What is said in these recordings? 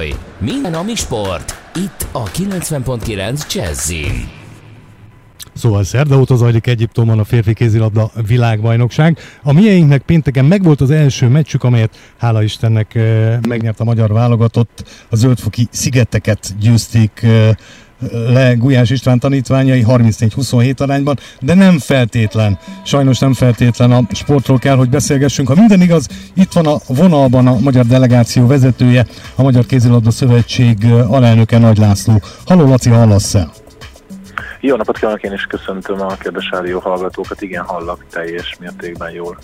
Szolj! Minden, ami sport. Itt a 90.9 Jazzin. Szóval szerda óta zajlik Egyiptomban a férfi kézilabda világbajnokság. A mieinknek pénteken megvolt az első meccsük, amelyet hála Istennek eh, megnyert a magyar válogatott. A zöldfoki szigeteket győzték eh, le Gulyás István tanítványai 34-27 arányban, de nem feltétlen, sajnos nem feltétlen a sportról kell, hogy beszélgessünk. Ha minden igaz, itt van a vonalban a magyar delegáció vezetője, a Magyar Kézilabda Szövetség alelnöke Nagy László. Halló Laci, hallasz-e? Jó napot kívánok, én is köszöntöm a kedves rádió hallgatókat, igen, hallak teljes mértékben jól.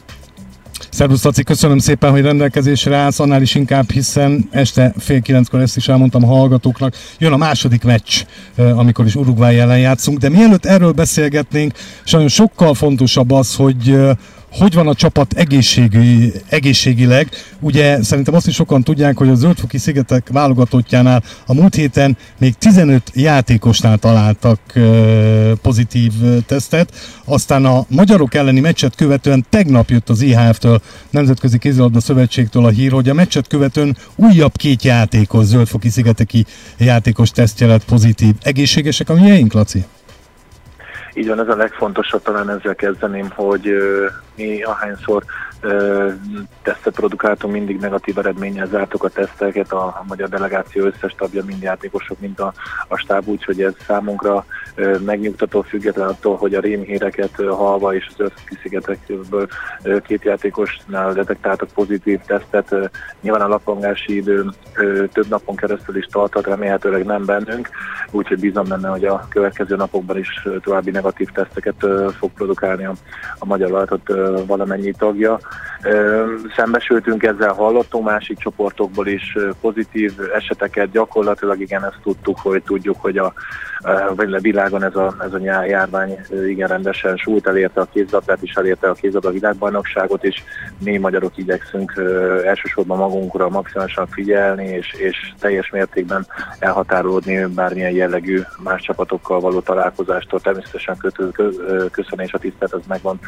Szervusz Laci, köszönöm szépen, hogy rendelkezésre állsz, annál is inkább, hiszen este fél kilenckor ezt is elmondtam a hallgatóknak. Jön a második meccs, amikor is Uruguay ellen játszunk, de mielőtt erről beszélgetnénk, sajnos sokkal fontosabb az, hogy hogy van a csapat egészségi, egészségileg. Ugye szerintem azt is sokan tudják, hogy a Zöldfoki szigetek válogatottjánál a múlt héten még 15 játékosnál találtak pozitív tesztet, aztán a magyarok elleni meccset követően tegnap jött az IHF-től, Nemzetközi Kézilabda Szövetségtől a hír, hogy a meccset követően újabb két játékos, Zöldfoki szigeteki játékos tesztje lett pozitív. Egészségesek a miénk, Laci? Így van, ez a legfontosabb, talán ezzel kezdeném, hogy mi ahányszor tesztet produkáltunk, mindig negatív eredménnyel zártuk a teszteket, a, a magyar delegáció összes tagja, mind játékosok, mint a, a stáb, úgyhogy ez számunkra ö, megnyugtató, független attól, hogy a rémhíreket halva és az összkiszigetekből két játékosnál detektáltak pozitív tesztet. Ö, nyilván a lapangási idő ö, több napon keresztül is tartott, remélhetőleg nem bennünk, úgyhogy bízom benne, hogy a következő napokban is további negatív teszteket ö, fog produkálni a, a magyar vállalatot valamennyi tagja. Szembesültünk ezzel, hallottunk másik csoportokból is pozitív eseteket, gyakorlatilag igen, ezt tudtuk, hogy tudjuk, hogy a, a világon ez a, ez a járvány igen rendesen súlyt elérte a kézlabdát is, elérte a kézlabda világbajnokságot, és mi magyarok igyekszünk elsősorban magunkra maximálisan figyelni, és, és teljes mértékben elhatárolódni bármilyen jellegű más csapatokkal való találkozástól. Természetesen köszönés a tisztelt, az megvan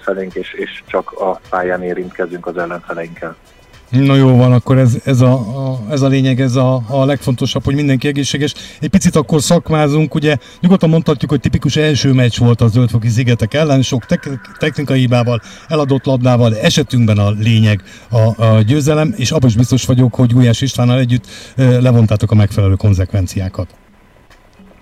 felénk, és, és csak a pályán érintkezünk az ellenfeleinkkel. Na jó van, akkor ez, ez, a, a, ez a lényeg, ez a, a legfontosabb, hogy mindenki egészséges. Egy picit akkor szakmázunk, ugye nyugodtan mondhatjuk, hogy tipikus első meccs volt a Zöldfoki szigetek ellen, sok tek, technikai hibával, eladott labdával, esetünkben a lényeg a, a győzelem, és abban is biztos vagyok, hogy Gulyás Istvánnal együtt levontátok a megfelelő konzekvenciákat.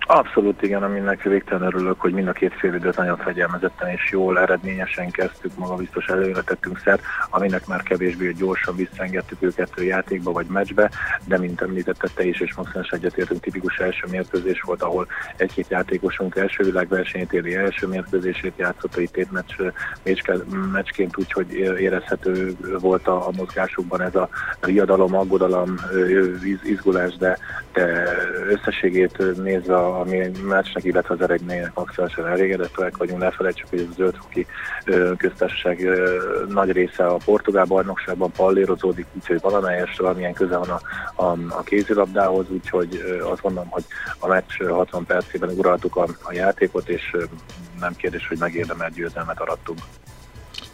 Abszolút igen, aminek végtelen örülök, hogy mind a két fél időt nagyon fegyelmezetten és jól, eredményesen kezdtük, maga biztos előre tettünk szert, aminek már kevésbé gyorsan visszaengedtük őket játékba vagy meccsbe, de mint említette te is, és maximális egyetértünk, tipikus első mérkőzés volt, ahol egy-két játékosunk első világversenyét éri első mérkőzését játszott, itt egy meccs, meccsként úgy, hogy érezhető volt a, a mozgásukban ez a riadalom, aggodalom, izgulás, de, de összességét nézve a a mi meccsnek, illetve az eredménynek maximálisan elégedettek vagyunk. Ne felejtsük, hogy a zöldfoki köztársaság nagy része a portugál bajnokságban pallérozódik, úgyhogy valamelyes valamilyen köze van a, a, a kézilabdához, úgyhogy azt gondolom, hogy a meccs 60 percében uraltuk a, a játékot, és nem kérdés, hogy megérdemelt győzelmet arattunk.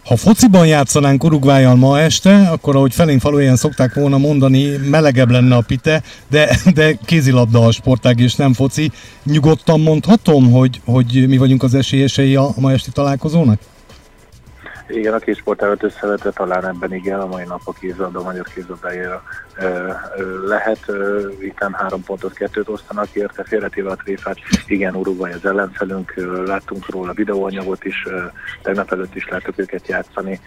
Ha fociban játszanánk Uruguayan ma este, akkor ahogy felénk faluján szokták volna mondani, melegebb lenne a pite, de, de kézilabda a sportág és nem foci. Nyugodtan mondhatom, hogy, hogy mi vagyunk az esélyesei a ma esti találkozónak? Igen, a két sportágat összevetve talán ebben igen, a mai nap a kézilabda, a magyar kézilabdájára lehet. Itt nem három pontot, kettőt osztanak érte, félretéve a tréfát. Igen, Uruguay az ellenfelünk, láttunk róla videóanyagot is, tegnap előtt is láttuk őket játszani.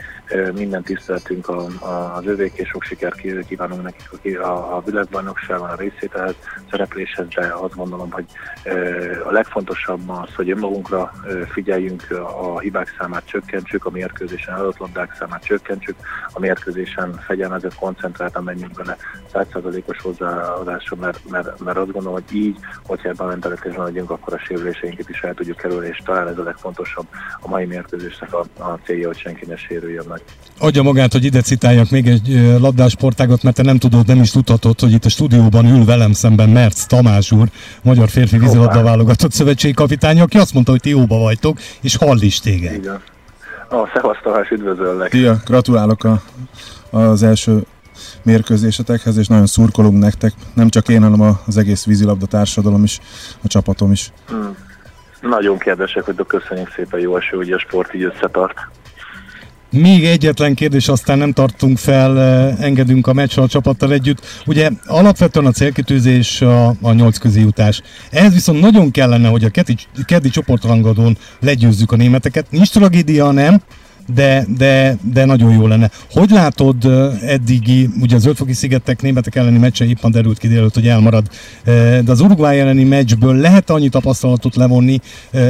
Minden tiszteltünk a, a, az övék, és sok sikert kívánunk nekik a, a világbajnokságon, a részételhez, szerepléshez, de azt gondolom, hogy a legfontosabb az, hogy önmagunkra figyeljünk, a hibák számát csökkentsük, a mérkőzésen adott labdák számát csökkentsük, a mérkőzésen fegyelmezett, koncentráltan menjünk bele százszerzalékos hozzáadása, mert, mert, mert azt gondolom, hogy így, hogyha ebben a mentalitásban vagyunk, akkor a sérüléseinket is el tudjuk kerülni, és talán ez a legfontosabb a mai mérkőzésnek a, a célja, hogy senki ne sérüljön meg. Adja magát, hogy ide citáljak még egy labdásportágot, mert te nem tudod, nem is tudhatod, hogy itt a stúdióban ül velem szemben Merc Tamás úr, magyar férfi vízilabda válogatott szövetségi kapitány, aki azt mondta, hogy ti jóba vagytok, és hall is téged. Igen. A szevasz Tamás, üdvözöllek. Szia, gratulálok a, az első mérkőzésetekhez, és nagyon szurkolunk nektek, nem csak én, hanem az egész vízilabda társadalom is, a csapatom is. Hmm. Nagyon kedvesek hogy köszönjük szépen, jó eső, hogy a sport így összetart. Még egyetlen kérdés, aztán nem tartunk fel, engedünk a meccsre a csapattal együtt. Ugye alapvetően a célkitűzés a, a nyolc közi jutás. Ehhez viszont nagyon kellene, hogy a keddi, keddi csoportrangadón legyőzzük a németeket. Nincs tragédia, nem, de, de, de nagyon jó lenne. Hogy látod eddigi, ugye az Ötfoki szigetek németek elleni meccse éppen derült ki délőtt, hogy elmarad, de az Uruguay elleni meccsből lehet annyi tapasztalatot levonni,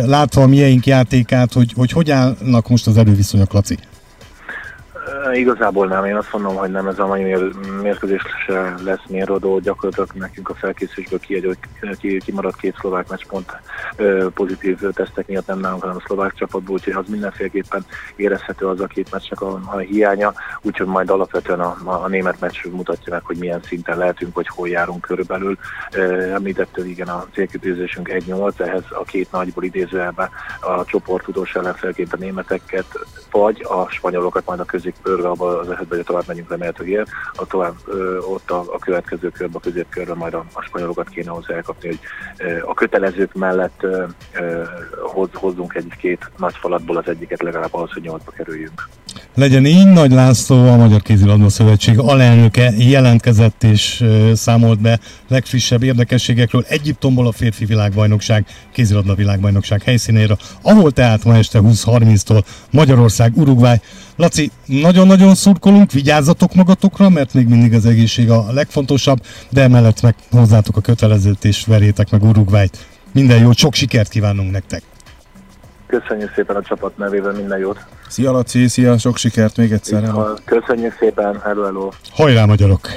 látva a mieink játékát, hogy, hogy hogy állnak most az erőviszonyok, Laci? Igazából nem, én azt mondom, hogy nem ez a mai mérkőzés se lesz mérodó, gyakorlatilag nekünk a felkészülésből kiadott, ki, kimaradt két szlovák meccspont pozitív tesztek miatt nem nálunk, hanem a szlovák csapatból, úgyhogy az mindenféleképpen érezhető az a két meccsnek a, a hiánya, úgyhogy majd alapvetően a, a, a német meccs mutatja meg, hogy milyen szinten lehetünk, hogy hol járunk körülbelül. Említettől igen a célkitűzésünk 1-8, ehhez a két nagyból idézőjelben a csoport utolsó ellenfelként a németeket, vagy a spanyolokat majd a közé körbe, abban az esetben, hogy tovább megyünk remélhetőleg a tovább ö, ott a, a következő körbe, a középkörbe majd a, a spanyolokat kéne hozzá elkapni, hogy ö, a kötelezők mellett ö, ö, hoz, hozzunk egy-két nagy falatból az egyiket legalább ahhoz, hogy nyolcba kerüljünk. Legyen így, Nagy László, a Magyar Kézilabda Szövetség alelnöke jelentkezett és számolt be legfrissebb érdekességekről Egyiptomból a férfi világbajnokság, kézilabda világbajnokság helyszínéről, ahol tehát ma este 20.30-tól Magyarország, Uruguay. Laci, nagyon-nagyon szurkolunk, vigyázzatok magatokra, mert még mindig az egészség a legfontosabb, de emellett meg hozzátok a kötelezőt és verjétek meg Uruguayt. Minden jót, sok sikert kívánunk nektek! Köszönjük szépen a csapat nevében, minden jót! Szia Laci, szia, sok sikert még egyszer! Köszönjük szépen, hello, hello! Hajrá magyarok!